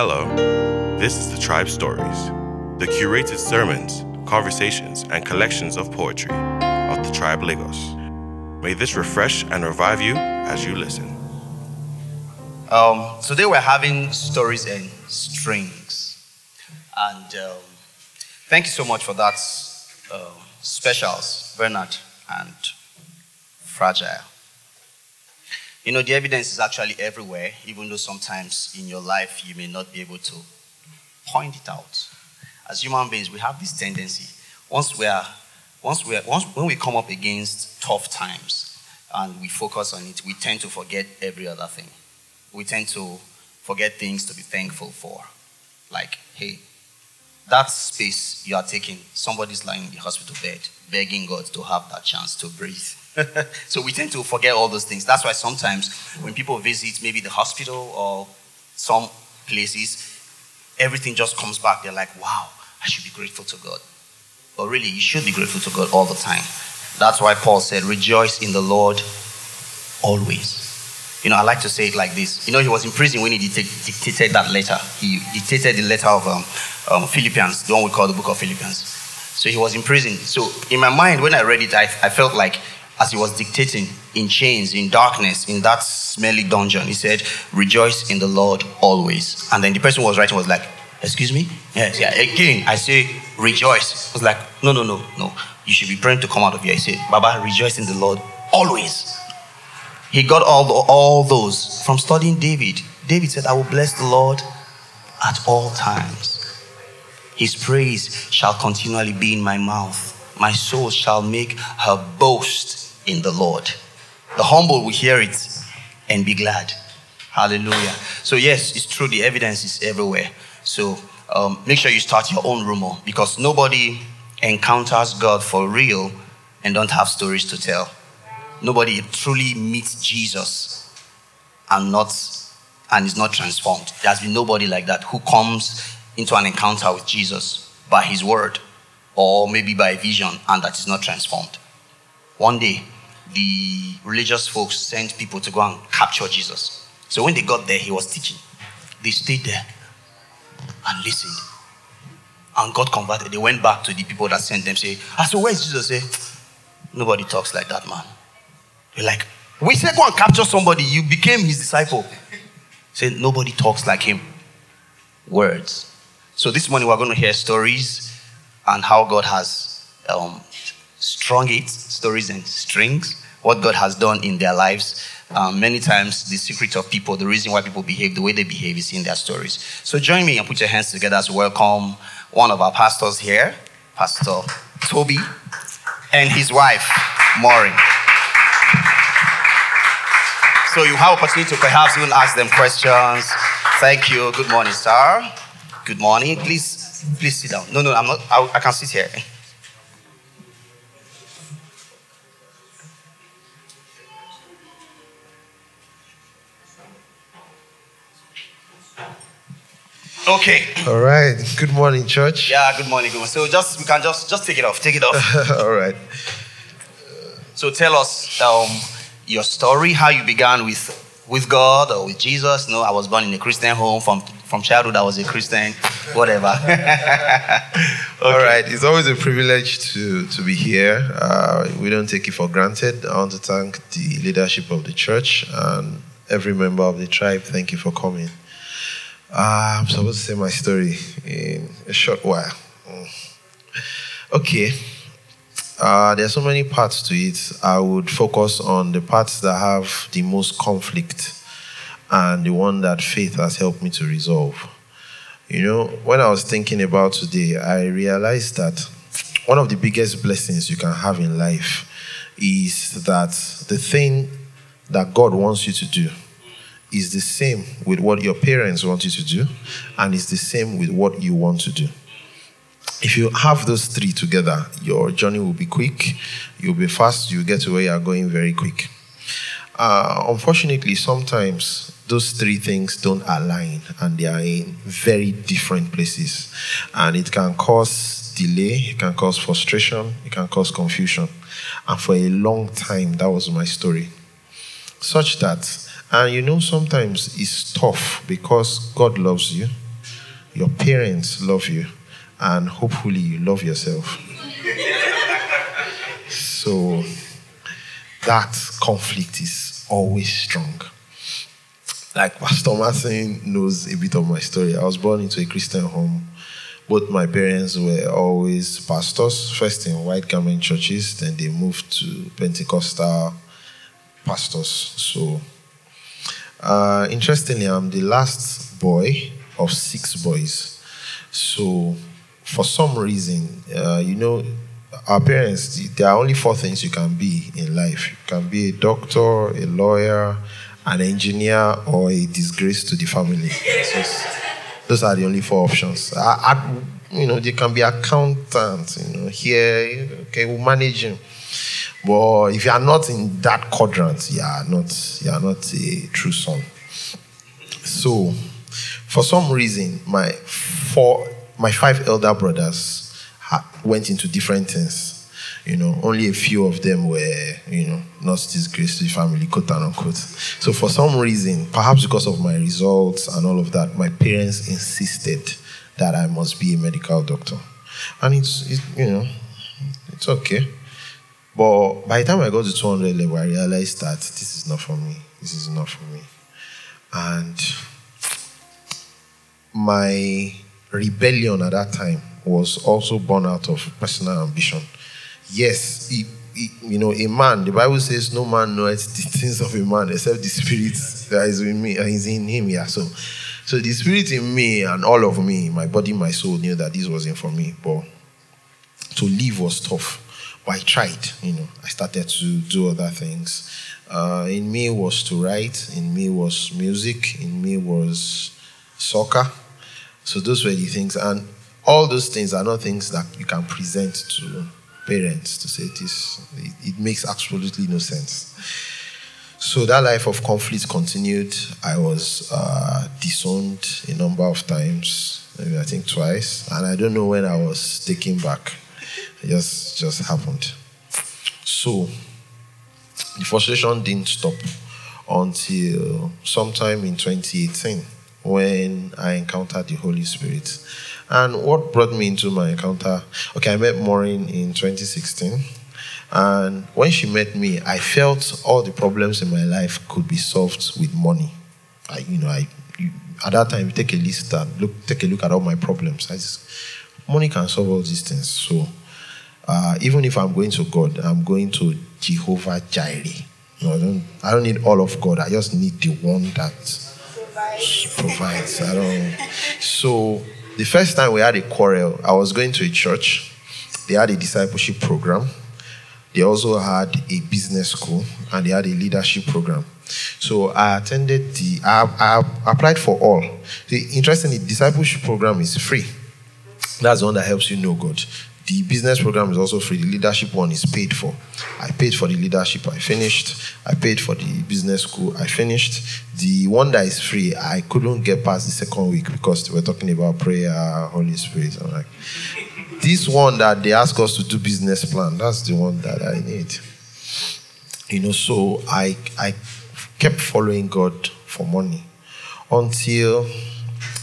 Hello, this is the Tribe Stories, the curated sermons, conversations, and collections of poetry of the Tribe Lagos. May this refresh and revive you as you listen. Um, today we're having stories and strings, and um, thank you so much for that um, specials, Bernard and Fragile. You know, the evidence is actually everywhere, even though sometimes in your life you may not be able to point it out. As human beings, we have this tendency. Once we are, once we are, once when we come up against tough times and we focus on it, we tend to forget every other thing. We tend to forget things to be thankful for. Like, hey, that space you are taking, somebody's lying in the hospital bed, begging God to have that chance to breathe. so we tend to forget all those things. That's why sometimes when people visit maybe the hospital or some places, everything just comes back. They're like, wow, I should be grateful to God. But really, you should be grateful to God all the time. That's why Paul said, rejoice in the Lord always. You know, I like to say it like this. You know, he was in prison when he dictated that letter. He dictated the letter of um, um, Philippians, the one we call the book of Philippians. So he was in prison. So in my mind, when I read it, I, I felt like as he was dictating in chains, in darkness, in that smelly dungeon, he said, Rejoice in the Lord always. And then the person who was writing was like, Excuse me? Yes, yeah. Again, I say, Rejoice. I was like, No, no, no, no. You should be praying to come out of here. I said, Baba, rejoice in the Lord always. He got all, the, all those from studying David. David said, I will bless the Lord at all times. His praise shall continually be in my mouth. My soul shall make her boast in the Lord. The humble will hear it and be glad. Hallelujah. So, yes, it's true, the evidence is everywhere. So, um, make sure you start your own rumor because nobody encounters God for real and don't have stories to tell. Nobody truly meets Jesus and not and is not transformed. There's been nobody like that who comes into an encounter with Jesus by his word or maybe by vision and that is not transformed. One day, the religious folks sent people to go and capture Jesus. So when they got there, he was teaching. They stayed there and listened. And got converted. They went back to the people that sent them, say, I so where is Jesus? Say, nobody talks like that man. They're like, we said go and capture somebody. You became his disciple. Say, nobody talks like him. Words. So this morning we're going to hear stories and how God has um, strung it, stories and strings, what God has done in their lives. Um, many times, the secret of people, the reason why people behave the way they behave is in their stories. So join me and put your hands together as welcome one of our pastors here, Pastor Toby, and his wife, Maureen. So you have opportunity to perhaps even ask them questions. Thank you. Good morning, sir. Good morning. Please, please sit down. No, no, I'm not. I, I can sit here. Okay. All right. Good morning, church. Yeah. Good morning. Good morning. So just we can just just take it off. Take it off. All right. So tell us um, your story, how you began with with God or with Jesus. No, I was born in a Christian home. From from childhood, I was a Christian. Whatever. okay. All right. It's always a privilege to to be here. Uh, we don't take it for granted. I want to thank the leadership of the church and every member of the tribe. Thank you for coming. Uh, I'm supposed to say my story in a short while. Okay. Uh, there are so many parts to it. I would focus on the parts that have the most conflict and the one that faith has helped me to resolve. You know, when I was thinking about today, I realized that one of the biggest blessings you can have in life is that the thing that God wants you to do is the same with what your parents want you to do, and it's the same with what you want to do. If you have those three together, your journey will be quick, you'll be fast, you'll get to where you are going very quick. Uh, unfortunately, sometimes those three things don't align and they are in very different places. And it can cause delay, it can cause frustration, it can cause confusion. And for a long time, that was my story. Such that and you know, sometimes it's tough because God loves you, your parents love you, and hopefully you love yourself. so that conflict is always strong. Like Pastor Martin knows a bit of my story. I was born into a Christian home. Both my parents were always pastors, first in white garment churches, then they moved to Pentecostal pastors. So, uh, interestingly, I'm the last boy of six boys. So, for some reason, uh, you know, our parents, there are only four things you can be in life you can be a doctor, a lawyer, an engineer, or a disgrace to the family. Those are the only four options. I, I, you know, they can be accountants, you know, here, okay, we'll manage him. But if you are not in that quadrant, you are not, you are not a true son. So, for some reason, my four, my five elder brothers went into different things. You know, only a few of them were, you know, not disgraced to the family, quote unquote. So for some reason, perhaps because of my results and all of that, my parents insisted that I must be a medical doctor. And it's, it, you know, it's okay. But by the time I got to 200 level, I realized that this is not for me. This is not for me. And my rebellion at that time was also born out of personal ambition. Yes, you know, a man, the Bible says, no man knows the things of a man except the spirit that is in me, is in him. Yeah, so, so the spirit in me and all of me, my body, my soul, knew that this wasn't for me. But to live was tough. But I tried, you know, I started to do other things. Uh, in me was to write, in me was music, in me was soccer. So those were the things. And all those things are not things that you can present to parents to say this. It, it makes absolutely no sense. So that life of conflict continued. I was uh, disowned a number of times, maybe I think twice, and I don't know when I was taken back. It just just happened. So the frustration didn't stop until sometime in 2018 when I encountered the Holy Spirit. And what brought me into my encounter? Okay, I met Maureen in 2016. And when she met me, I felt all the problems in my life could be solved with money. I, you know, I you, at that time, you take a list and look, take a look at all my problems. I just, money can solve all these things. So, uh, even if I'm going to God, I'm going to Jehovah Jireh. No, I don't. I don't need all of God. I just need the one that provides. I don't. So the first time we had a quarrel, I was going to a church. They had a discipleship program. They also had a business school and they had a leadership program. So I attended the, I, I applied for all. The interestingly, discipleship program is free. That's the one that helps you know God. The business program is also free. The leadership one is paid for. I paid for the leadership. I finished. I paid for the business school. I finished. The one that is free, I couldn't get past the second week because they were talking about prayer, Holy Spirit. I'm like, this one that they ask us to do business plan, that's the one that I need. You know, so I I kept following God for money until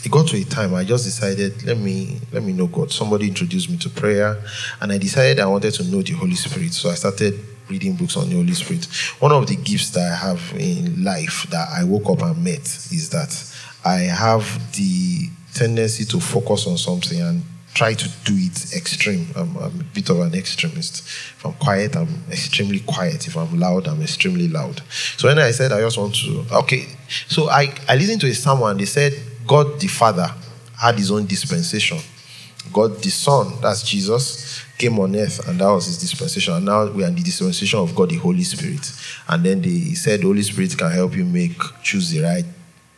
it got to a time I just decided, let me let me know God. Somebody introduced me to prayer, and I decided I wanted to know the Holy Spirit. So I started reading books on the Holy Spirit. One of the gifts that I have in life that I woke up and met is that I have the tendency to focus on something and try to do it extreme. I'm, I'm, a bit of an extremist. If I'm quiet, I'm extremely quiet. If I'm loud, I'm extremely loud. So when I said I just want to, okay, so I, I listened to a. They said God the Father had his own dispensation. God the Son, that's Jesus, came on earth and that was his dispensation. And now we are in the dispensation of God the Holy Spirit. And then they said the Holy Spirit can help you make choose the right,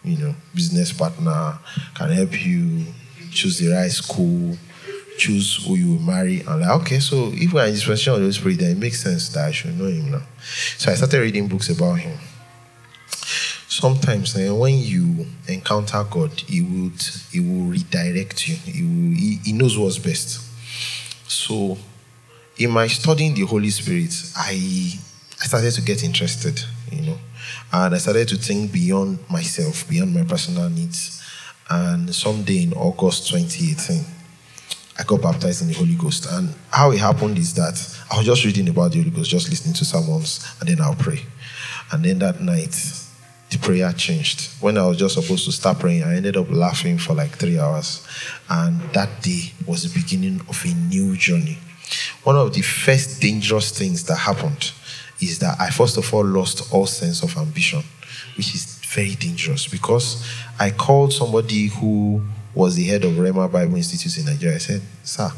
you know, business partner, can help you choose the right school, choose who you will marry. And like, okay, so if we are in dispensation of the Holy Spirit, then it makes sense that I should know him now. So I started reading books about him sometimes eh, when you encounter God, He would He will redirect you. He, will, he, he knows what's best. So, in my studying the Holy Spirit, I I started to get interested, you know, and I started to think beyond myself, beyond my personal needs, And someday in August 2018, I got baptized in the Holy Ghost. And how it happened is that I was just reading about the Holy Ghost, just listening to sermons, and then I'll pray. And then that night, the prayer changed. When I was just supposed to start praying, I ended up laughing for like three hours. And that day was the beginning of a new journey. One of the first dangerous things that happened is that I first of all lost all sense of ambition, which is very dangerous because I called somebody who was the head of Rhema Bible Institute in Nigeria. I said, Sir,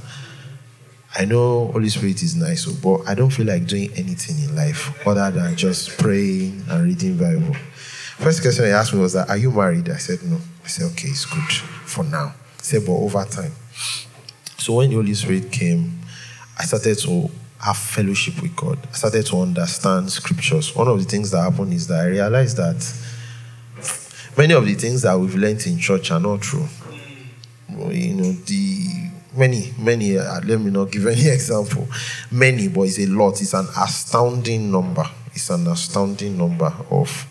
I know Holy Spirit is nice, but I don't feel like doing anything in life other than just praying and reading Bible. First question he asked me was that, Are you married? I said, No. I said, Okay, it's good for now. He said, But over time. So when the Holy Spirit came, I started to have fellowship with God. I started to understand scriptures. One of the things that happened is that I realized that many of the things that we've learned in church are not true. You know, the many, many, uh, let me not give any example, many, but it's a lot. It's an astounding number. It's an astounding number of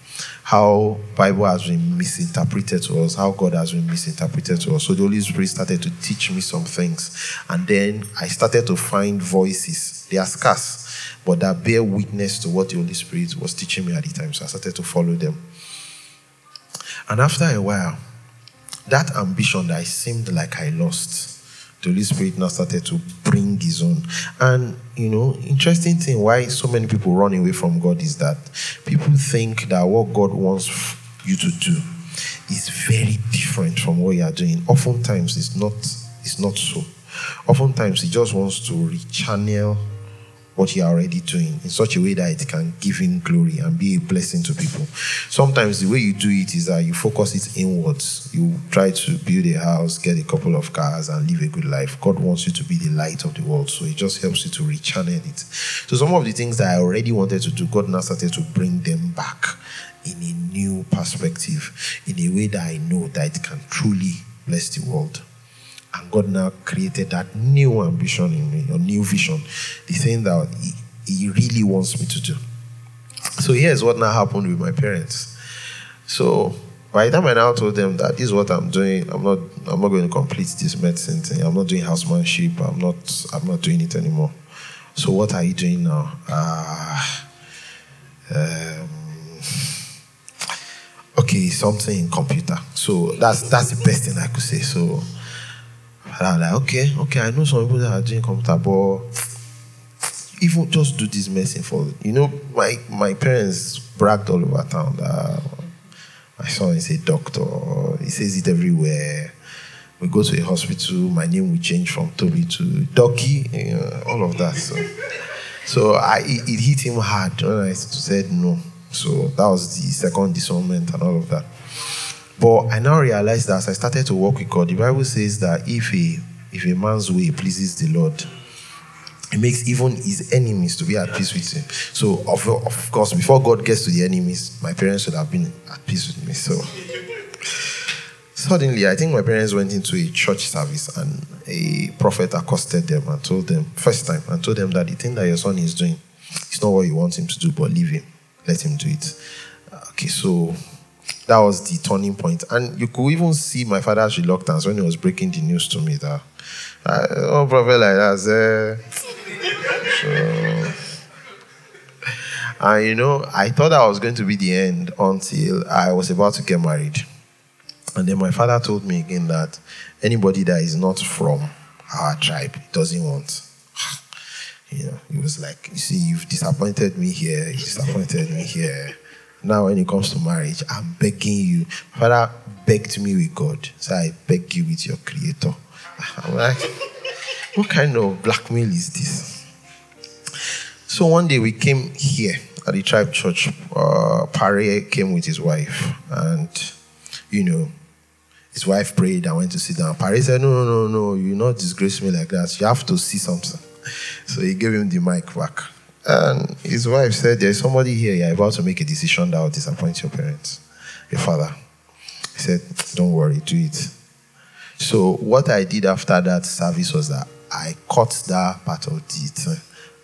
how Bible has been misinterpreted to us, how God has been misinterpreted to us. So the Holy Spirit started to teach me some things. And then I started to find voices. They are scarce, but that bear witness to what the Holy Spirit was teaching me at the time. So I started to follow them. And after a while, that ambition that I seemed like I lost, the Holy Spirit now started to bring His own. And you know, interesting thing why so many people run away from God is that people think that what God wants you to do is very different from what you are doing. Oftentimes, it's not. It's not so. Oftentimes, He just wants to rechannel what you're already doing in such a way that it can give him glory and be a blessing to people. Sometimes the way you do it is that you focus it inwards. You try to build a house, get a couple of cars, and live a good life. God wants you to be the light of the world, so it just helps you to rechannel it. So some of the things that I already wanted to do, God now started to bring them back in a new perspective, in a way that I know that it can truly bless the world. And God now created that new ambition in me, a new vision, the thing that he, he really wants me to do. So here's what now happened with my parents. So by the time I now told them that this is what I'm doing, I'm not I'm not going to complete this medicine thing. I'm not doing housemanship. I'm not I'm not doing it anymore. So what are you doing now? Uh, um, okay, something in computer. So that's that's the best thing I could say. So and I'm like, okay, okay, I know some people that are doing computer, but even just do this medicine for you know, my my parents bragged all over town that my son is a doctor. He says it everywhere. We go to a hospital, my name will change from Toby to Ducky, you know, all of that. So, so I it, it hit him hard when I said no. So that was the second disownment and all of that. But I now realize that as I started to walk with God, the Bible says that if a if a man's way pleases the Lord, it makes even his enemies to be at peace with him. So of, of course, before God gets to the enemies, my parents should have been at peace with me. So suddenly, I think my parents went into a church service and a prophet accosted them and told them, first time, and told them that the thing that your son is doing is not what you want him to do, but leave him. Let him do it. Okay, so that was the turning point. And you could even see my father's reluctance when he was breaking the news to me that, uh, oh, brother, like that. Uh, so, and you know, I thought that was going to be the end until I was about to get married. And then my father told me again that anybody that is not from our tribe doesn't want. You know, he was like, You see, you've disappointed me here, you disappointed me here. Now, when it comes to marriage, I'm begging you. Father begged me with God, so I beg you with your Creator. I'm like, what kind of blackmail is this? So one day we came here at the tribe church. Uh, Pare came with his wife, and you know, his wife prayed and went to sit down. Pare said, "No, no, no, no, you not disgrace me like that. You have to see something." So he gave him the mic back. And his wife said, There's somebody here, you're about to make a decision that will disappoint your parents, your father. He said, Don't worry, do it. So, what I did after that service was that I cut that part of it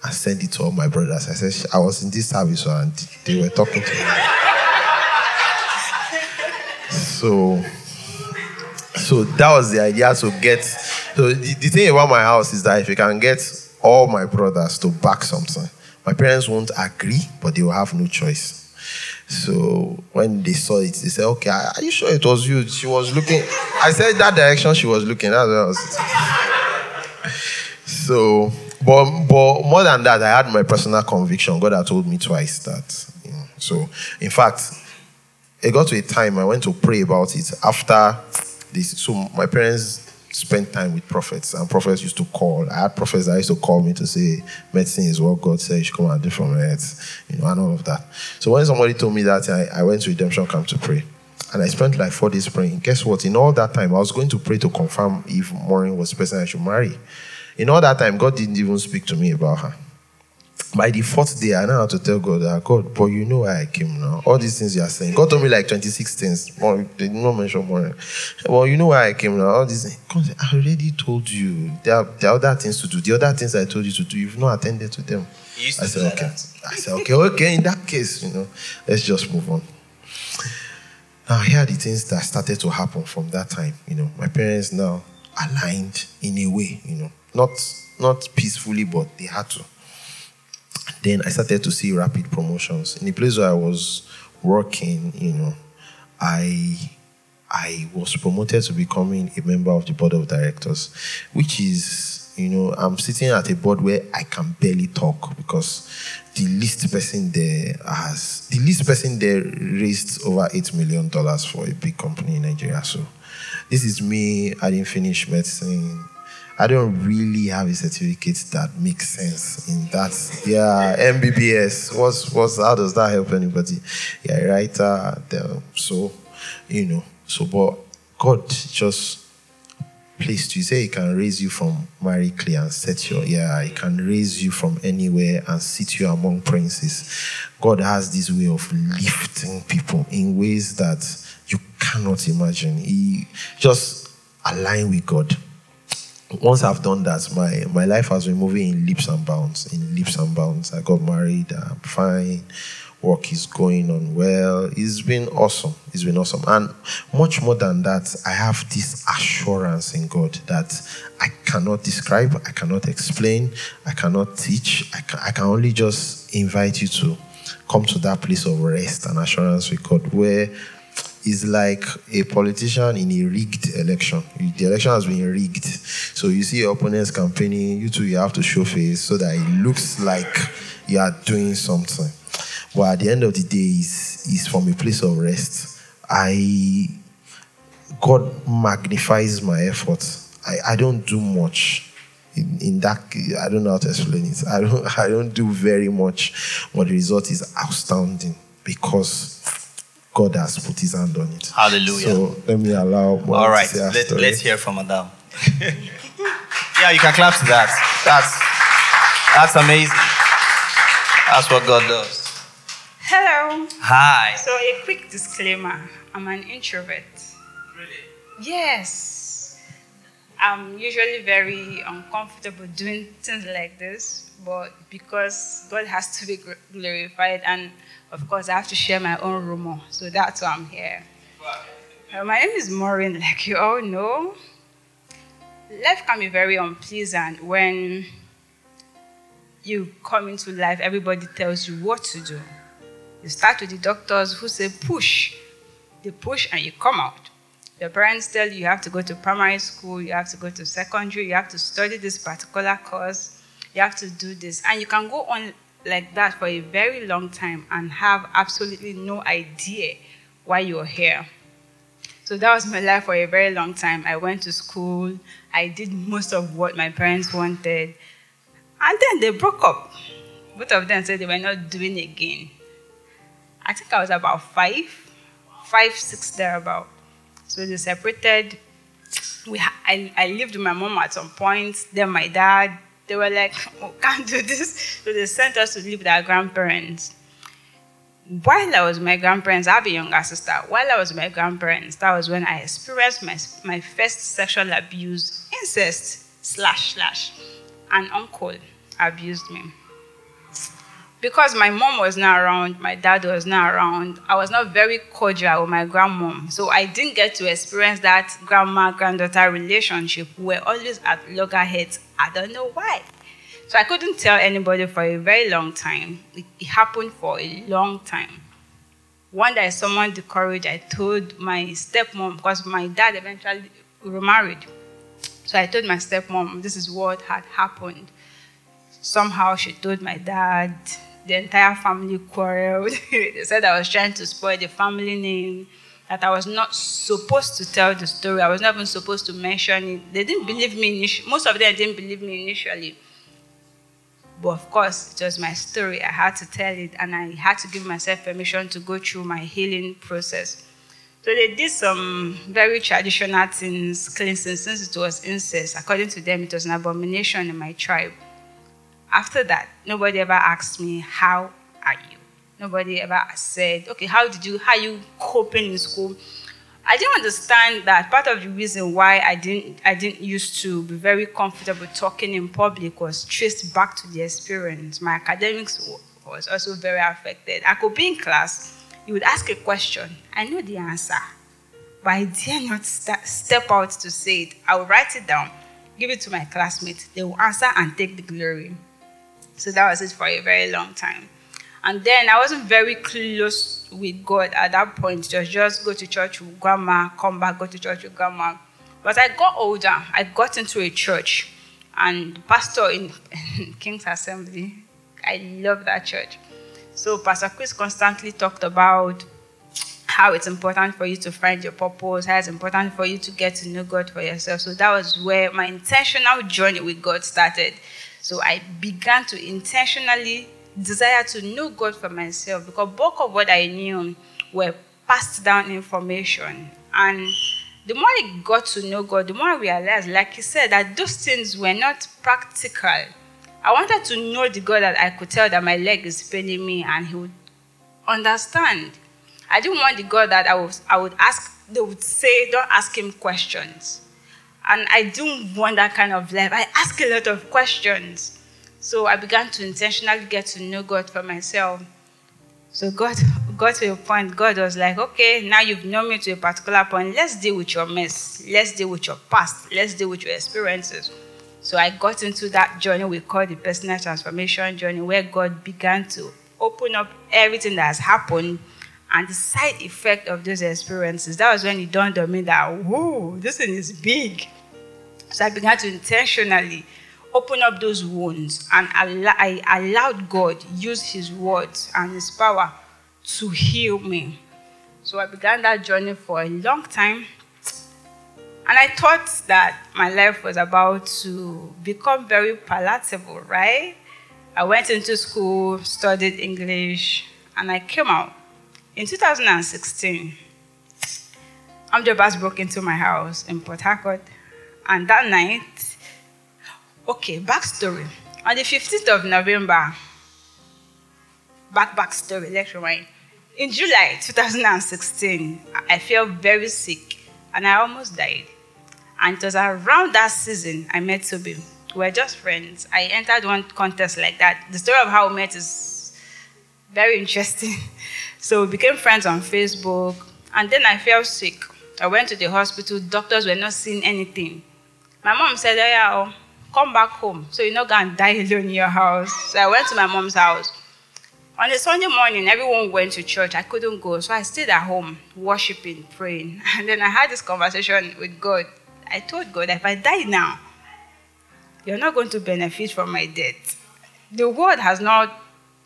and sent it to all my brothers. I said, I was in this service and they were talking to me. so, So that was the idea to get. So the, the thing about my house is that if you can get all my brothers to back something, my parents won't agree, but they will have no choice. So when they saw it, they said, "Okay, are you sure it was you?" She was looking. I said that direction she was looking. That's where I was. so, but but more than that, I had my personal conviction. God had told me twice that. You know, so in fact, it got to a time I went to pray about it after this. So my parents spent time with prophets, and prophets used to call. I had prophets that used to call me to say, medicine is what God says you should come and do from earth, you know, and all of that. So when somebody told me that, I, I went to redemption camp to pray. And I spent like four days praying. Guess what? In all that time, I was going to pray to confirm if Maureen was the person I should marry. In all that time, God didn't even speak to me about her by the fourth day, I know how to tell God that God, but you know why I came now. All these things you are saying. God told me like 26 things. Well, they did not mention more. Well, you know why I came now. All these things. God said, I already told you. There are, there are other things to do. The other things I told you to do, you've not attended to them. I said, okay. that. I said, okay, okay, in that case, you know, let's just move on. Now, here are the things that started to happen from that time. You know, my parents now aligned in a way, you know, not not peacefully, but they had to. Then I started to see rapid promotions. In the place where I was working, you know, I I was promoted to becoming a member of the board of directors, which is, you know, I'm sitting at a board where I can barely talk because the least person there has the least person there raised over eight million dollars for a big company in Nigeria. So this is me. I didn't finish medicine. I don't really have a certificate that makes sense in that. Yeah, MBBS. What's what's how does that help anybody? Yeah, writer. So, you know. So, but God just placed you. Say He can raise you from miry clay and set you. Yeah, He can raise you from anywhere and sit you among princes. God has this way of lifting people in ways that you cannot imagine. He just align with God once I've done that, my, my life has been moving in leaps and bounds. In leaps and bounds. I got married, I'm fine. Work is going on well. It's been awesome. It's been awesome. And much more than that, I have this assurance in God that I cannot describe, I cannot explain, I cannot teach. I can, I can only just invite you to come to that place of rest and assurance with God where is like a politician in a rigged election. The election has been rigged. So you see your opponents campaigning, you too, you have to show face so that it looks like you are doing something. But at the end of the day, is is from a place of rest. I God magnifies my efforts. I, I don't do much. In, in that I don't know how to explain it. I don't I don't do very much, but the result is outstanding because God has put his hand on it. Hallelujah. So let me allow Mom All to say let, let's hear from Madame. yeah, you can clap to that. That's that's amazing. That's what God does. Hello. Hi. So, a quick disclaimer I'm an introvert. Really? Yes. I'm usually very uncomfortable doing things like this, but because God has to be glorified, and of course, I have to share my own rumor, so that's why I'm here. Uh, my name is Maureen, like you all know. Life can be very unpleasant when you come into life, everybody tells you what to do. You start with the doctors who say push. They push and you come out. Your parents tell you you have to go to primary school, you have to go to secondary, you have to study this particular course, you have to do this. And you can go on like that for a very long time and have absolutely no idea why you're here. So that was my life for a very long time. I went to school, I did most of what my parents wanted, and then they broke up. Both of them said they were not doing again. I think I was about five, five, six thereabout. So they separated. We I, I lived with my mom at some point. Then my dad, they were like, oh, can't do this. So they sent us to live with our grandparents. While I was my grandparents, I have a younger sister. While I was my grandparents, that was when I experienced my, my first sexual abuse, incest, slash, slash. An uncle abused me because my mom was not around, my dad was not around, I was not very cordial with my grandmom. So I didn't get to experience that grandma granddaughter relationship. We were always at loggerheads. I don't know why. So I couldn't tell anybody for a very long time. It, it happened for a long time. One day I summoned the courage, I told my stepmom, because my dad eventually remarried. So I told my stepmom this is what had happened. Somehow she told my dad, the entire family quarreled. they said I was trying to spoil the family name, that I was not supposed to tell the story. I was not even supposed to mention it. They didn't believe me initially. Most of them didn't believe me initially. But of course, it was my story. I had to tell it, and I had to give myself permission to go through my healing process. So they did some very traditional things, cleansing, since it was incest. According to them, it was an abomination in my tribe. After that, nobody ever asked me, How are you? Nobody ever said, Okay, how did you, how are you coping in school? I didn't understand that part of the reason why I didn't, I didn't used to be very comfortable talking in public was traced back to the experience. My academics was also very affected. I could be in class, you would ask a question, I know the answer, but I dare not st- step out to say it. I will write it down, give it to my classmates, they will answer and take the glory. So that was it for a very long time. And then I wasn't very close with God at that point. Just just go to church with grandma, come back, go to church with grandma. But I got older. I got into a church, and pastor in King's Assembly. I love that church. So Pastor Chris constantly talked about how it's important for you to find your purpose, how it's important for you to get to know God for yourself. So that was where my intentional journey with God started. So I began to intentionally desire to know God for myself because bulk of what I knew were passed down information. And the more I got to know God, the more I realized, like he said, that those things were not practical. I wanted to know the God that I could tell that my leg is paining me and he would understand. I didn't want the God that I would, I would ask, they would say, don't ask him questions. And I didn't want that kind of life. I ask a lot of questions. So I began to intentionally get to know God for myself. So God got to a point, God was like, okay, now you've known me to a particular point. Let's deal with your mess. Let's deal with your past. Let's deal with your experiences. So I got into that journey we call the personal transformation journey, where God began to open up everything that has happened and the side effect of those experiences. That was when it dawned on me that, whoa, this thing is big. So I began to intentionally open up those wounds and I allowed God use His words and His power to heal me. So I began that journey for a long time. And I thought that my life was about to become very palatable, right? I went into school, studied English, and I came out. In 2016, Amjabas broke into my house in Port Harcourt and that night, okay, backstory. On the 15th of November, back backstory, let's rewind. In July 2016, I felt very sick and I almost died. And it was around that season I met Toby. We were just friends. I entered one contest like that. The story of how we met is very interesting. So we became friends on Facebook. And then I felt sick. I went to the hospital. Doctors were not seeing anything. My mom said, oh, yeah, oh, come back home. So you're not going to die alone in your house. So I went to my mom's house. On a Sunday morning, everyone went to church. I couldn't go. So I stayed at home, worshiping, praying. And then I had this conversation with God. I told God, if I die now, you're not going to benefit from my death. The world has not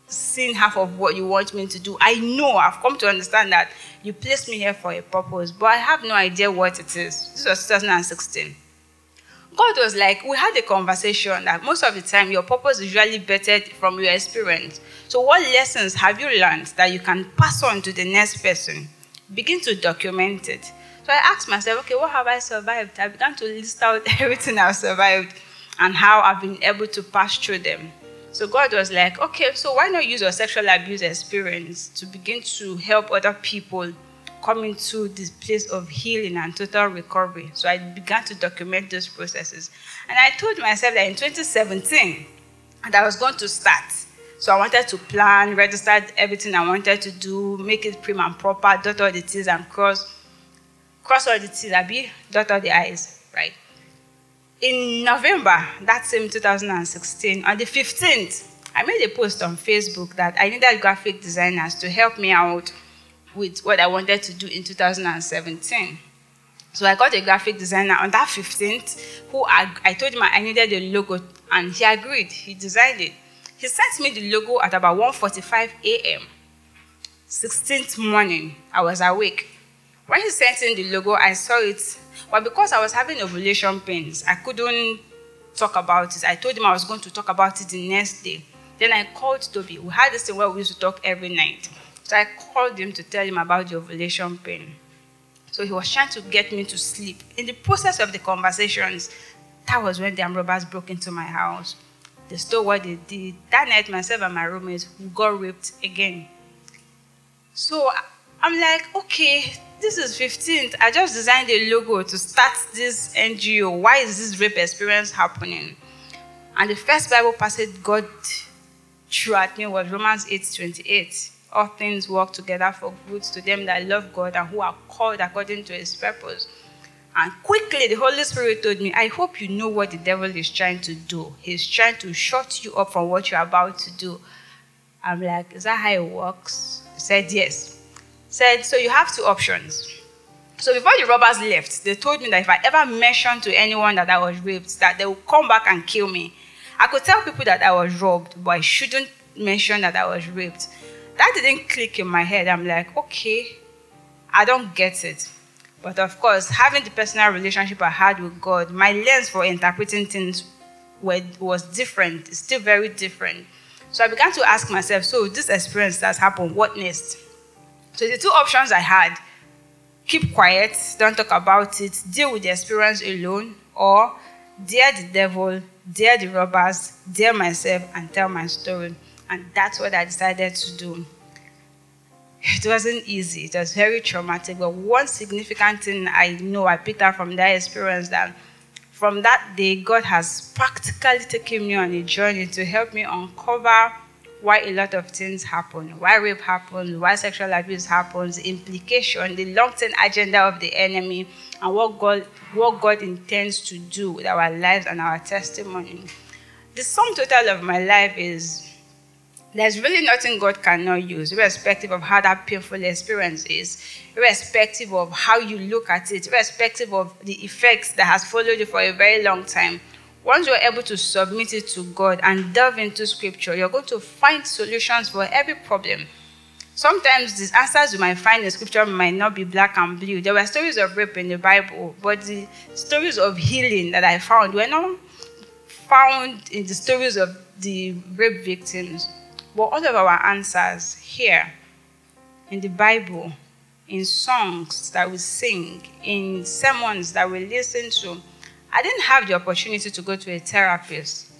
seen half of what you want me to do. I know, I've come to understand that you placed me here for a purpose, but I have no idea what it is. This was 2016. God was like, we had a conversation that most of the time your purpose is usually bettered from your experience. So, what lessons have you learned that you can pass on to the next person? Begin to document it. So, I asked myself, okay, what have I survived? I began to list out everything I've survived and how I've been able to pass through them. So, God was like, okay, so why not use your sexual abuse experience to begin to help other people coming to this place of healing and total recovery. So I began to document those processes. And I told myself that in 2017, that I was going to start So I wanted to plan, register everything I wanted to do, make it prim and proper, dot all the T's and cross, cross all the T's, be dot all the I's, right? In November, that same 2016, on the 15th, I made a post on Facebook that I needed graphic designers to help me out with what I wanted to do in 2017. So I got a graphic designer on that 15th who I, I told him I needed a logo and he agreed. He designed it. He sent me the logo at about 1.45 a.m. 16th morning, I was awake. When he sent in the logo, I saw it. But because I was having ovulation pains, I couldn't talk about it. I told him I was going to talk about it the next day. Then I called Toby. We had this thing where we used to talk every night. So I called him to tell him about the ovulation pain. So he was trying to get me to sleep. In the process of the conversations, that was when the robbers broke into my house. They stole what they did. That night, myself and my roommates got raped again. So I'm like, okay, this is 15th. I just designed a logo to start this NGO. Why is this rape experience happening? And the first Bible passage God threw at me was Romans 8:28. All things work together for good to them that love God and who are called according to his purpose. And quickly, the Holy Spirit told me, I hope you know what the devil is trying to do. He's trying to shut you up from what you're about to do. I'm like, Is that how it works? He said, Yes. Said, So you have two options. So before the robbers left, they told me that if I ever mentioned to anyone that I was raped, that they would come back and kill me. I could tell people that I was robbed, but I shouldn't mention that I was raped. That didn't click in my head. I'm like, okay, I don't get it. But of course, having the personal relationship I had with God, my lens for interpreting things were, was different, it's still very different. So I began to ask myself, so this experience that's happened, what next? So the two options I had keep quiet, don't talk about it, deal with the experience alone, or dare the devil, dare the robbers, dare myself, and tell my story. And that's what I decided to do. It wasn't easy. It was very traumatic. But one significant thing I know I picked up from that experience that from that day, God has practically taken me on a journey to help me uncover why a lot of things happen, why rape happens, why sexual abuse happens, the implication, the long-term agenda of the enemy, and what God, what God intends to do with our lives and our testimony. The sum total of my life is there's really nothing God cannot use, irrespective of how that painful experience is, irrespective of how you look at it, irrespective of the effects that has followed you for a very long time. Once you're able to submit it to God and delve into scripture, you're going to find solutions for every problem. Sometimes the answers you might find in scripture might not be black and blue. There were stories of rape in the Bible, but the stories of healing that I found were not found in the stories of the rape victims. But all of our answers here in the Bible, in songs that we sing, in sermons that we listen to, I didn't have the opportunity to go to a therapist,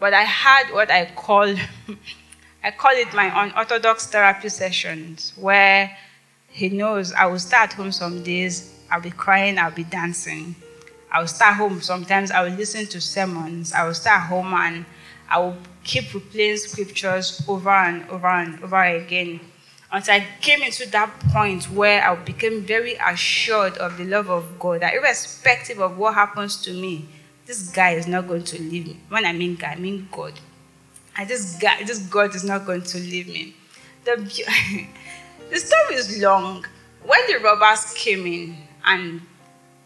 but I had what I call I call it my unorthodox therapy sessions, where he knows I will start home some days, I'll be crying, I'll be dancing. I will start home. Sometimes I will listen to sermons. I will start home and I will keep replaying scriptures over and over and over again until I came into that point where I became very assured of the love of God, that irrespective of what happens to me, this guy is not going to leave me. When I mean guy, I mean God. And this guy, this God is not going to leave me. The, the story is long. When the robbers came in and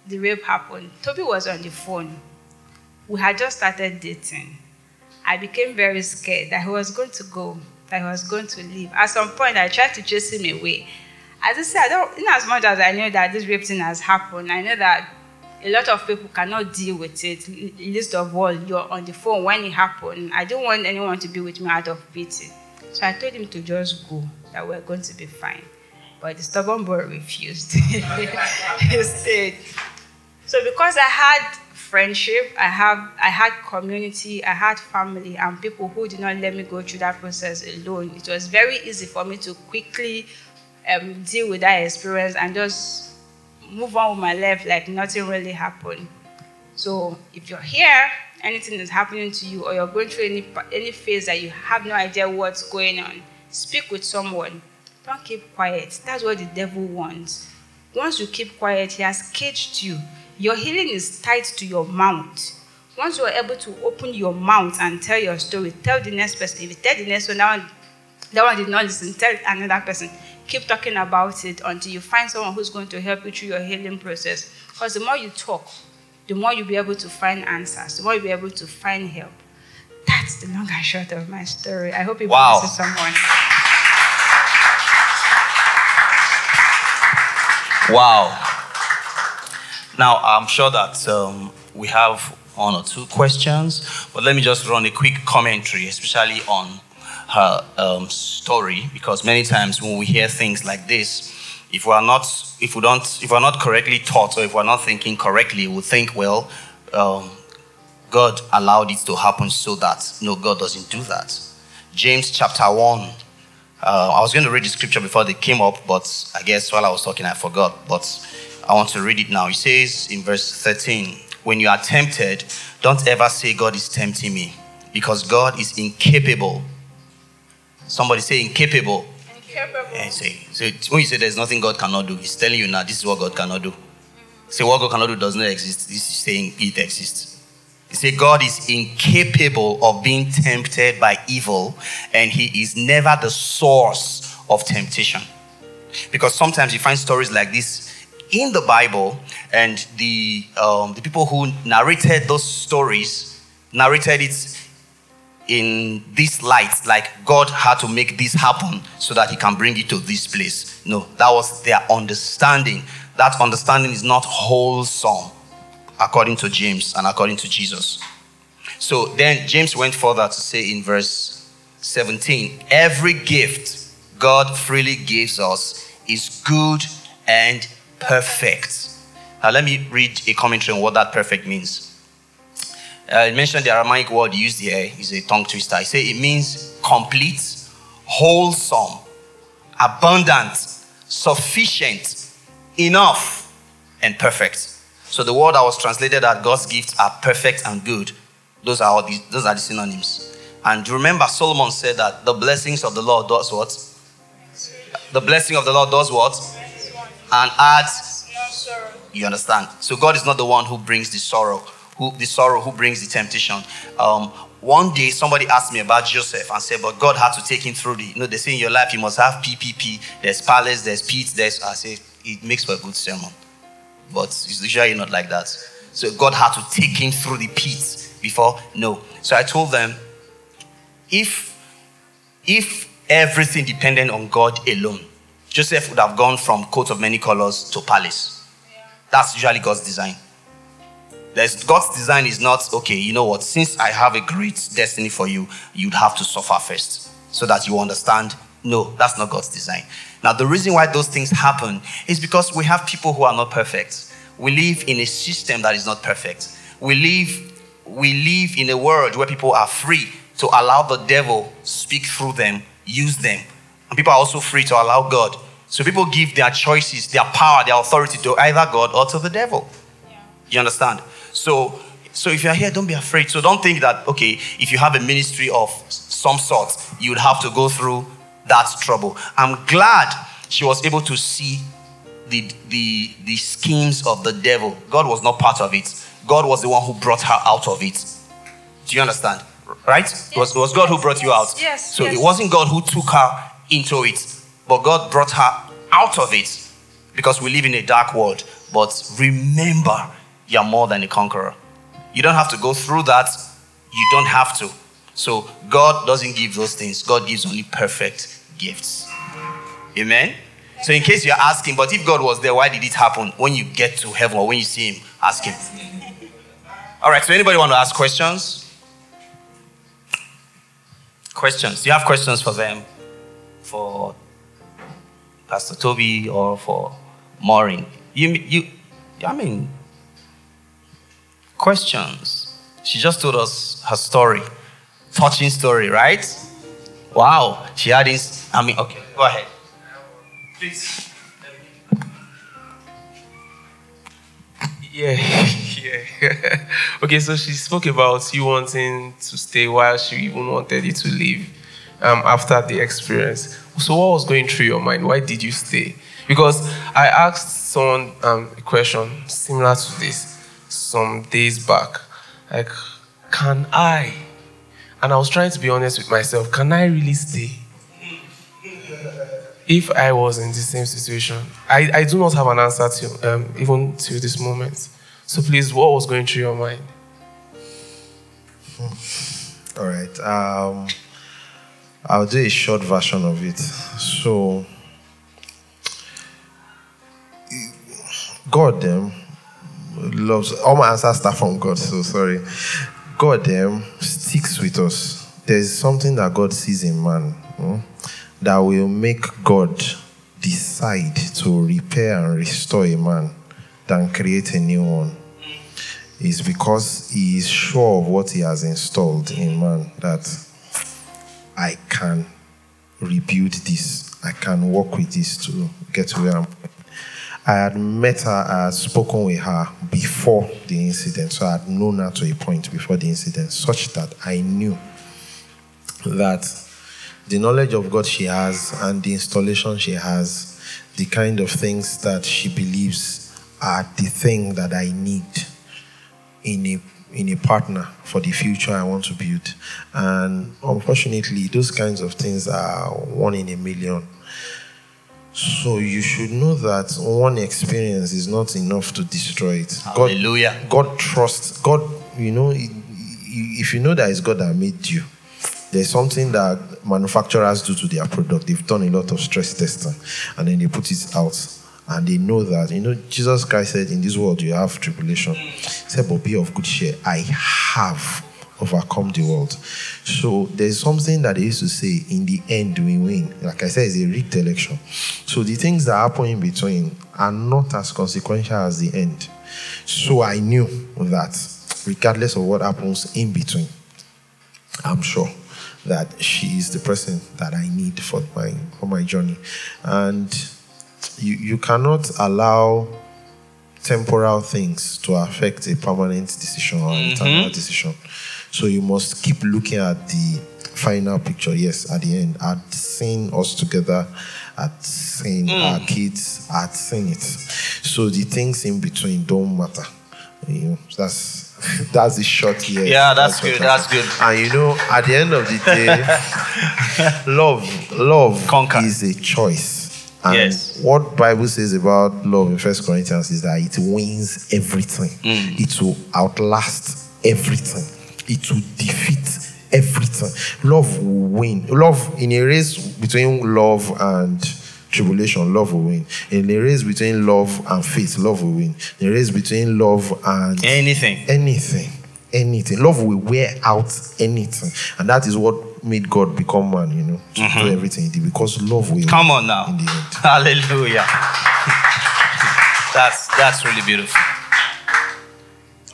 the rape happened, Toby was on the phone. We had just started dating. I became very scared that he was going to go, that he was going to leave. At some point, I tried to chase him away. As I said, I don't, in as much as I know that this rape thing has happened, I know that a lot of people cannot deal with it. Least of all, you're on the phone when it happened. I don't want anyone to be with me out of pity. So I told him to just go, that we're going to be fine. But the stubborn boy refused. he stayed. So because I had friendship, I have I had community, I had family and people who did not let me go through that process alone. It was very easy for me to quickly um, deal with that experience and just move on with my life like nothing really happened. So if you're here, anything is happening to you, or you're going through any, any phase that you have no idea what's going on, speak with someone. Don't keep quiet. That's what the devil wants. Once you keep quiet, he has caged you. Your healing is tied to your mouth. Once you are able to open your mouth and tell your story, tell the next person. If you tell the next one, that one, that one did not listen, tell another person. Keep talking about it until you find someone who's going to help you through your healing process. Because the more you talk, the more you'll be able to find answers, the more you'll be able to find help. That's the long and short of my story. I hope it wow. blesses someone. Wow. Now, I'm sure that um, we have one or two questions, but let me just run a quick commentary, especially on her um, story, because many times when we hear things like this, if we are not, if we don't, if we're not correctly taught, or if we're not thinking correctly, we think, well, um, God allowed it to happen so that no, God doesn't do that. James chapter one. Uh, I was going to read the scripture before they came up, but I guess while I was talking, I forgot. But I want to read it now. It says in verse 13, when you are tempted, don't ever say, God is tempting me, because God is incapable. Somebody say, incapable. Incapable. And say, so when you say there's nothing God cannot do, He's telling you now, this is what God cannot do. Say, what God cannot do does not exist. This is saying it exists. He say God is incapable of being tempted by evil, and He is never the source of temptation. Because sometimes you find stories like this in the Bible, and the, um, the people who narrated those stories narrated it in this light, like God had to make this happen so that He can bring it to this place. No, that was their understanding. That understanding is not wholesome, according to James and according to Jesus. So then James went further to say in verse 17 every gift God freely gives us is good and perfect. Now, let me read a commentary on what that perfect means. Uh, I mentioned the Aramaic word used here is a tongue twister. I say it means complete, wholesome, abundant, sufficient, enough, and perfect. So the word that was translated as God's gifts are perfect and good. Those are the, those are the synonyms. And remember, Solomon said that the blessings of the Lord does what? The blessing of the Lord does what? And adds you understand? So god is not the one who brings the sorrow who the sorrow who brings the temptation. Um, one day somebody asked me about joseph and said but god had to take him through the you know they say in your life you must have ppp there's palace there's pete there's i say it makes for a good sermon. But it's usually not like that. So god had to take him through the pit before no. So i told them if if everything depended on god alone Joseph would have gone from coat of many colors to palace. That's usually God's design. There's, God's design is not, okay, you know what, since I have a great destiny for you, you'd have to suffer first so that you understand. No, that's not God's design. Now, the reason why those things happen is because we have people who are not perfect. We live in a system that is not perfect. We live, we live in a world where people are free to allow the devil speak through them, use them. And people are also free to allow God so people give their choices, their power, their authority to either God or to the devil. Yeah. You understand? So, so if you're here, don't be afraid. So don't think that okay, if you have a ministry of some sort, you would have to go through that trouble. I'm glad she was able to see the the the schemes of the devil. God was not part of it. God was the one who brought her out of it. Do you understand? Right? Yes. It, was, it was God who brought you out. Yes. So yes. it wasn't God who took her into it. But God brought her out of it because we live in a dark world. But remember, you're more than a conqueror. You don't have to go through that. You don't have to. So God doesn't give those things, God gives only perfect gifts. Amen? So, in case you're asking, but if God was there, why did it happen? When you get to heaven or when you see Him, ask Him. All right, so anybody want to ask questions? Questions? Do you have questions for them? For Pastor Toby or for Maureen. You, you, I mean, questions. She just told us her story, touching story, right? Wow, she had this. I mean, okay, go ahead. Please. Yeah, yeah. okay, so she spoke about you wanting to stay while she even wanted you to leave um, after the experience. So, what was going through your mind? Why did you stay? Because I asked someone um, a question similar to this some days back. Like, can I? And I was trying to be honest with myself. Can I really stay? If I was in the same situation, I, I do not have an answer to um, even to this moment. So please, what was going through your mind? All right. Um, I'll do a short version of it. So, God them loves all my answers start from God. So sorry. God them sticks with us. There's something that God sees in man hmm, that will make God decide to repair and restore a man than create a new one. It's because he is sure of what he has installed in man that I can rebuild this. I can work with this to get to where I'm. I had met her, I had spoken with her before the incident, so I had known her to a point before the incident, such that I knew that the knowledge of God she has and the installation she has, the kind of things that she believes are the thing that I need in a in a partner for the future I want to build. And unfortunately, those kinds of things are one in a million. So you should know that one experience is not enough to destroy it. Hallelujah. God, God trusts. God, you know, if you know that it's God that made you, there's something that manufacturers do to their product. They've done a lot of stress testing and then they put it out. And they know that, you know, Jesus Christ said, In this world you have tribulation. He said, But be of good cheer. I have overcome the world. So there's something that they used to say, in the end we win. Like I said, it's a rigged election. So the things that happen in between are not as consequential as the end. So I knew that regardless of what happens in between, I'm sure that she is the person that I need for my for my journey. And you, you cannot allow temporal things to affect a permanent decision or mm-hmm. an eternal decision. So you must keep looking at the final picture. Yes, at the end, at seeing us together, at seeing mm. our kids, at seeing it. So the things in between don't matter. You know, that's that's the short here. Yeah, that's what good, that's good. And you know, at the end of the day, love, love Conquer. is a choice. And Yes. what Bible says about love in First Corinthians is that it wins everything. Mm. It will outlast everything. It will defeat everything. Love will win. Love in a race between love and tribulation, love will win. In a race between love and faith, love will win. In a race between love and Anything. anything, anything. Love will wear out anything, and that is what made God become man. You know, to do everything he did because love will. Mm-hmm. Come on now. In the end. Hallelujah. that's that's really beautiful.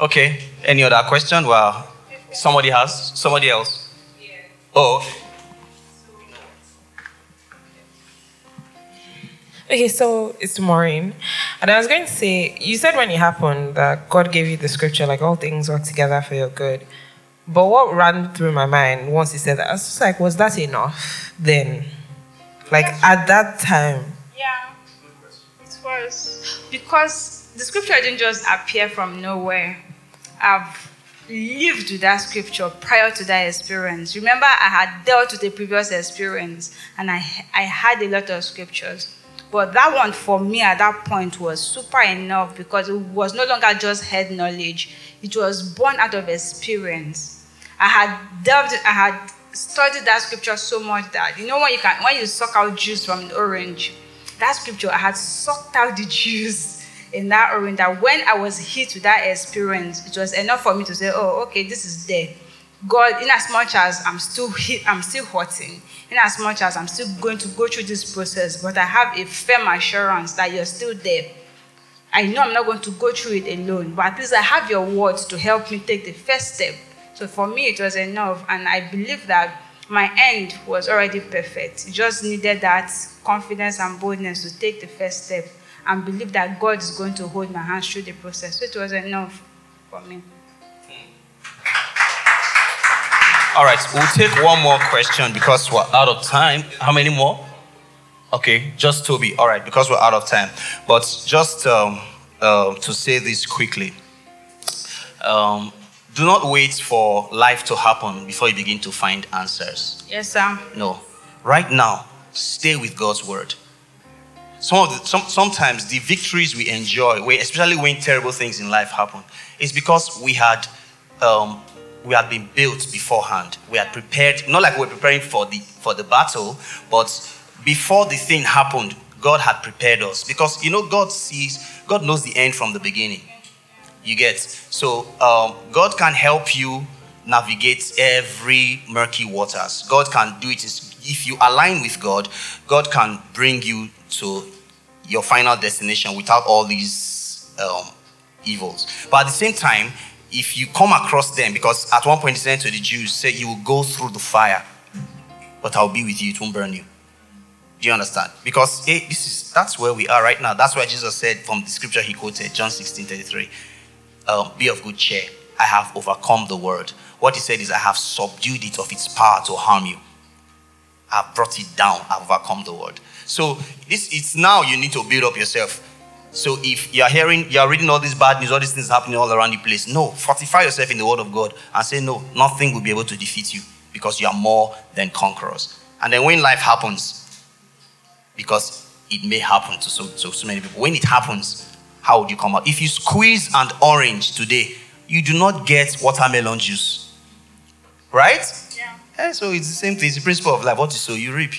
Okay. Any other question? Well, somebody has somebody else. Oh, Okay, so it's Maureen. And I was going to say, you said when it happened that God gave you the scripture, like all things work together for your good. But what ran through my mind once he said that, I was just like, was that enough then? Like at that time? Yeah, it was because the scripture didn't just appear from nowhere. I've lived with that scripture prior to that experience. Remember, I had dealt with a previous experience and I, I had a lot of scriptures. But that one for me at that point was super enough because it was no longer just head knowledge, it was born out of experience. I had delved, I had studied that scripture so much that you know when you can when you suck out juice from an orange, that scripture I had sucked out the juice in that orange that when I was hit with that experience, it was enough for me to say, Oh, okay, this is there. God, in as much as I'm still I'm still hurting, as much as I'm still going to go through this process, but I have a firm assurance that you're still there. I know I'm not going to go through it alone, but at least I have your words to help me take the first step. So for me, it was enough, and I believe that my end was already perfect. It just needed that confidence and boldness to take the first step and believe that God is going to hold my hands through the process. So it was enough. for me. All right, we'll take one more question because we're out of time. How many more? Okay, just Toby. All right, because we're out of time. But just um, uh, to say this quickly um, do not wait for life to happen before you begin to find answers. Yes, sir. No. Right now, stay with God's word. Some of the, some, sometimes the victories we enjoy, especially when terrible things in life happen, is because we had um, we had been built beforehand. We had prepared, not like we we're preparing for the for the battle, but before the thing happened, God had prepared us. Because you know, God sees, God knows the end from the beginning. You get so um, God can help you navigate every murky waters. God can do it if you align with God. God can bring you to your final destination without all these um, evils. But at the same time, if you come across them, because at one point he said to the Jews, say you will go through the fire, but I'll be with you, it won't burn you. Do you understand? Because hey, this is that's where we are right now. That's why Jesus said from the scripture he quoted, John 16 33, um, be of good cheer. I have overcome the world. What he said is, I have subdued it of its power to harm you. I've brought it down. I've overcome the world. So this it's now you need to build up yourself. So if you are hearing, you are reading all this bad news, all these things happening all around the place, no, fortify yourself in the word of God and say, no, nothing will be able to defeat you because you are more than conquerors. And then when life happens, because it may happen to so, so, so many people, when it happens, how would you come out? If you squeeze an orange today, you do not get watermelon juice. Right? Yeah. yeah so it's the same thing. It's the principle of life. What you sow, you reap.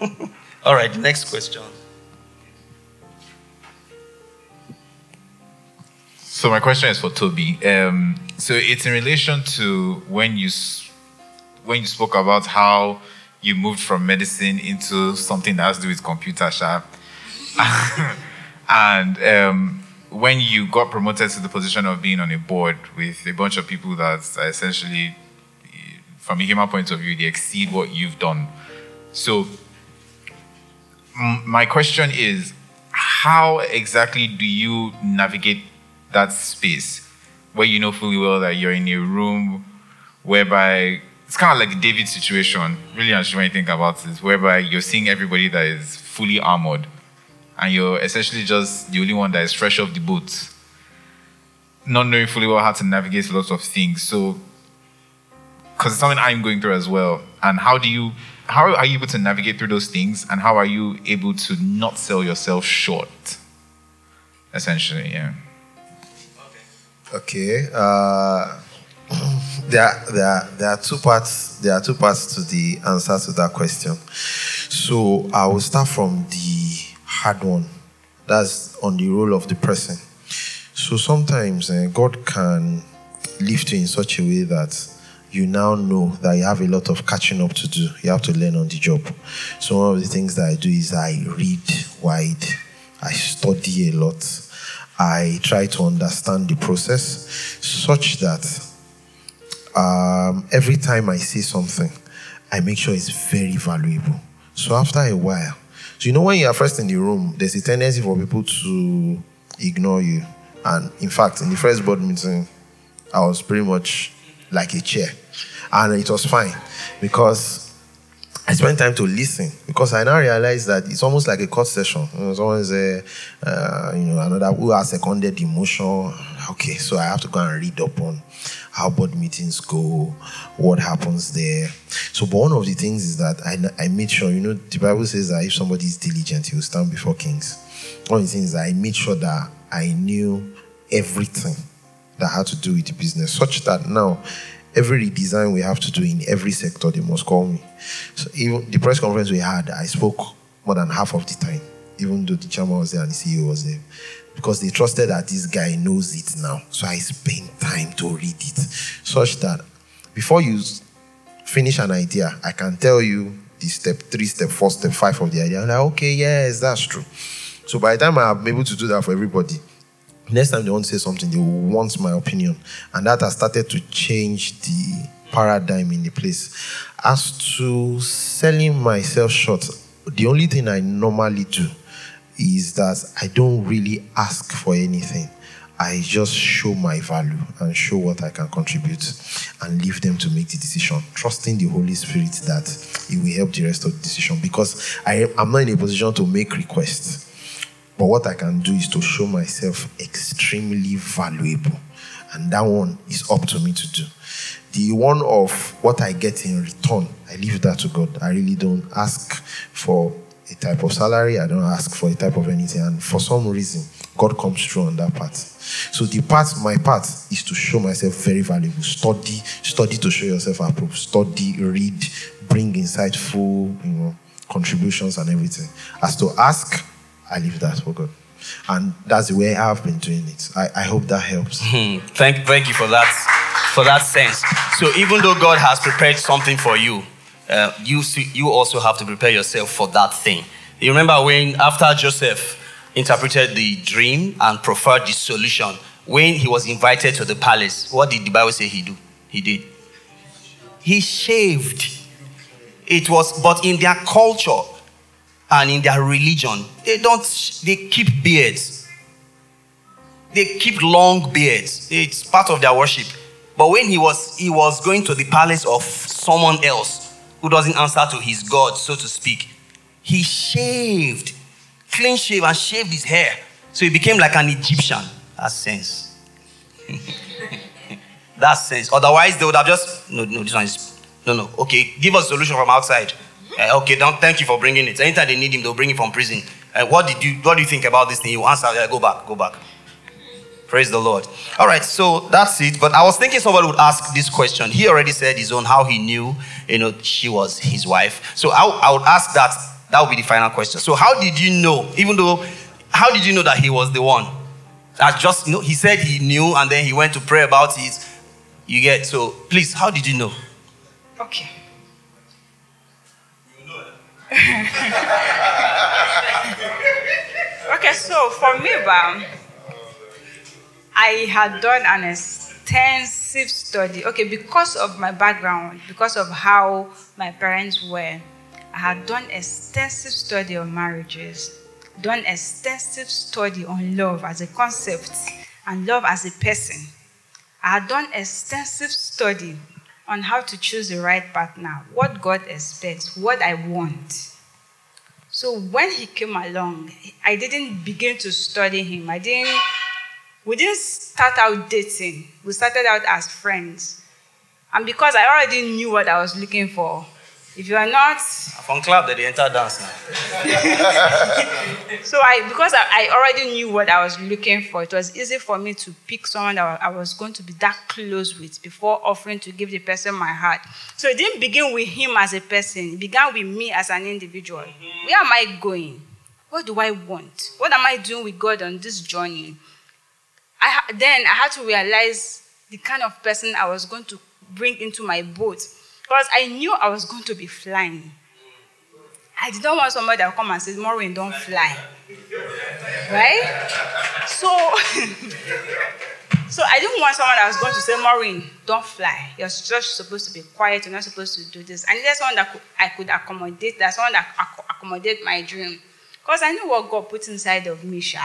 All right, next question. So my question is for Toby. Um, so it's in relation to when you when you spoke about how you moved from medicine into something that has to do with computer sharp, and um, when you got promoted to the position of being on a board with a bunch of people that essentially, from a human point of view, they exceed what you've done. So my question is, how exactly do you navigate that space where you know fully well that you're in a room whereby it's kind of like the David situation, really, I'm sure when you think about it, whereby you're seeing everybody that is fully armored and you're essentially just the only one that is fresh off the boat, not knowing fully well how to navigate lots of things. So, because it's something I'm going through as well. And how do you, how are you able to navigate through those things and how are you able to not sell yourself short? Essentially, yeah. Okay. Uh, there, there, there are two parts. There are two parts to the answer to that question. So I will start from the hard one. That's on the role of the person. So sometimes uh, God can lift you in such a way that you now know that you have a lot of catching up to do. You have to learn on the job. So one of the things that I do is I read wide. I study a lot I try to understand the process such that um, every time I see something, I make sure it's very valuable. So after a while, so you know when you are first in the room, there's a tendency for people to ignore you. And in fact, in the first board meeting, I was pretty much like a chair. And it was fine because I spent time to listen because I now realize that it's almost like a court session. You know, someone's a, uh, you know, another who has seconded the motion. Okay, so I have to go and read up on how board meetings go, what happens there. So, but one of the things is that I, I made sure, you know, the Bible says that if somebody is diligent, he will stand before kings. One of the things I made sure that I knew everything that had to do with the business, such that now every redesign we have to do in every sector, they must call me. So even the press conference we had, I spoke more than half of the time, even though the chairman was there and the CEO was there. Because they trusted that this guy knows it now. So I spent time to read it. Such that before you finish an idea, I can tell you the step three, step four, step five of the idea. I'm like, okay, yes, that's true. So by the time I'm able to do that for everybody, Next time they want to say something, they want my opinion. And that has started to change the paradigm in the place. As to selling myself short, the only thing I normally do is that I don't really ask for anything. I just show my value and show what I can contribute and leave them to make the decision, trusting the Holy Spirit that it will help the rest of the decision because I, I'm not in a position to make requests. But what I can do is to show myself extremely valuable. And that one is up to me to do. The one of what I get in return, I leave that to God. I really don't ask for a type of salary, I don't ask for a type of anything. And for some reason, God comes through on that part. So the part, my part, is to show myself very valuable. Study, study to show yourself approved. Study, read, bring insightful, you know, contributions and everything. As to ask, I leave that for God. And that's the way I've been doing it. I, I hope that helps. thank, thank you for that, for that sense. So even though God has prepared something for you, uh, you, you also have to prepare yourself for that thing. You remember when, after Joseph interpreted the dream and preferred the solution, when he was invited to the palace, what did the Bible say he do? He did. He shaved. It was, but in their culture and in their religion, they don't, they keep beards. They keep long beards. It's part of their worship. But when he was, he was going to the palace of someone else who doesn't answer to his God, so to speak, he shaved, clean shave, and shaved his hair. So he became like an Egyptian. That sense. that sense. Otherwise, they would have just no, no. This one is no, no. Okay, give us a solution from outside. Uh, okay, don't, thank you for bringing it. Anytime they need him, they'll bring him from prison. Uh, what did you What do you think about this thing? You answer. Uh, go back. Go back. Praise the Lord. All right, so that's it. But I was thinking somebody would ask this question. He already said his own how he knew, you know, she was his wife. So I, I would ask that. That would be the final question. So how did you know? Even though, how did you know that he was the one? I just you know he said he knew, and then he went to pray about it. You get so. Please, how did you know? Okay. okay, so for me, Bam, I had done an extensive study. Okay, because of my background, because of how my parents were, I had done extensive study on marriages, done extensive study on love as a concept and love as a person. I had done extensive study on how to choose the right partner, what God expects, what I want. So when he came along, I didn't begin to study him. I didn't we didn't start out dating. We started out as friends. And because I already knew what I was looking for, if you are not From club, that they enter dance now. so I because I, I already knew what I was looking for, it was easy for me to pick someone that I was going to be that close with before offering to give the person my heart. So it didn't begin with him as a person, it began with me as an individual. Mm-hmm. Where am I going? What do I want? What am I doing with God on this journey? I then I had to realize the kind of person I was going to bring into my boat because I knew I was going to be flying. I did not want somebody that come and say, Maureen, don't fly. Right? So, so I didn't want someone that was going to say, Maureen, don't fly. You're just supposed to be quiet. You're not supposed to do this. And there's someone that could, I could accommodate. There's someone that ac- accommodate my dream. Because I knew what God put inside of me, Sha.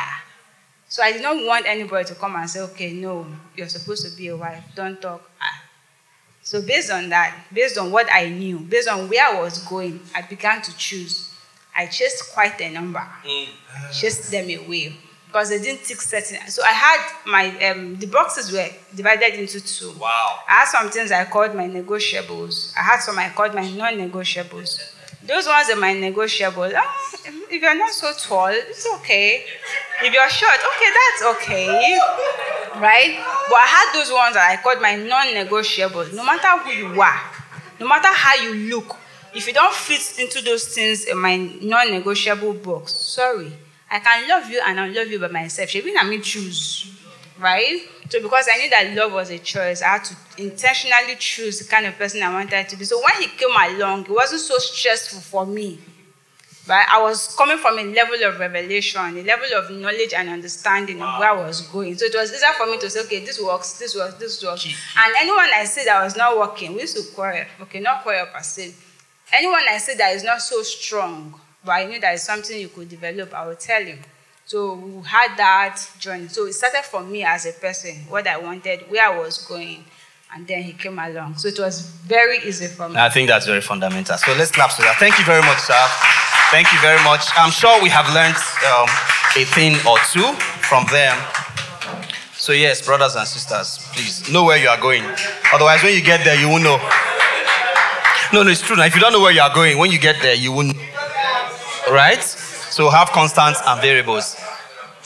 So I did not want anybody to come and say, okay, no, you're supposed to be a wife. Don't talk. Ah, So based on that, based on what I knew, based on where I was going, I began to choose. I chased quite a number. Chased them away. Because they didn't tick certain. So I had my um, the boxes were divided into two. Wow. I had some things I called my negotiables. I had some I called my non-negotiables. Those ones are my negotiables. Ah, if you're not so tall, it's okay. If you're short, okay, that's okay. Right? But I had those ones that I called my non-negotiables. No matter who you are, no matter how you look, if you don't fit into those things in my non-negotiable box, sorry. I can love you and unlove you by myself. She I mean choose. Right? So because I knew that love was a choice, I had to intentionally choose the kind of person I wanted to be. So when he came along, it wasn't so stressful for me. Right? I was coming from a level of revelation, a level of knowledge and understanding of where I was going. So it was easier for me to say, okay, this works, this works, this works. And anyone I said that was not working, we used to quarrel. Okay, not quarrel per se. Anyone I said that is not so strong, but I knew that is something you could develop, I would tell him. So we had that journey. So it started for me as a person, what I wanted, where I was going, and then he came along. So it was very easy for me. I think that's very fundamental. So let's clap for that. Thank you very much, sir. Thank you very much. I'm sure we have learned um, a thing or two from them. So, yes, brothers and sisters, please know where you are going. Otherwise, when you get there, you won't know. No, no, it's true. Now, if you don't know where you are going, when you get there, you won't. Right? So, have constants and variables.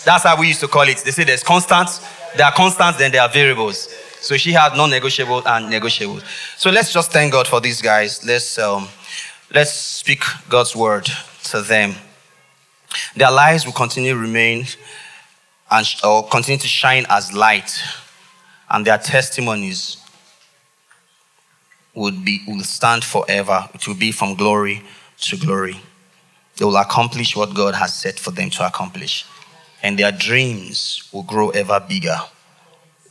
That's how we used to call it. They say there's constants, there are constants, then there are variables. So, she had non negotiable and negotiable. So, let's just thank God for these guys. Let's, um, let's speak God's word to them. Their lives will continue to remain and or continue to shine as light, and their testimonies would be will stand forever. It will be from glory to glory. They will accomplish what God has set for them to accomplish, and their dreams will grow ever bigger.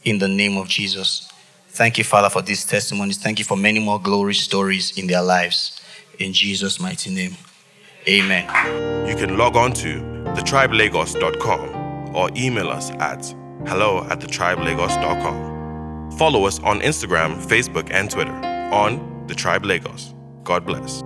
In the name of Jesus. Thank you, Father, for these testimonies. Thank you for many more glory stories in their lives. In Jesus' mighty name. Amen. You can log on to thetribelagos.com or email us at hello at thetribelagos.com. Follow us on Instagram, Facebook, and Twitter on The Tribe Lagos. God bless.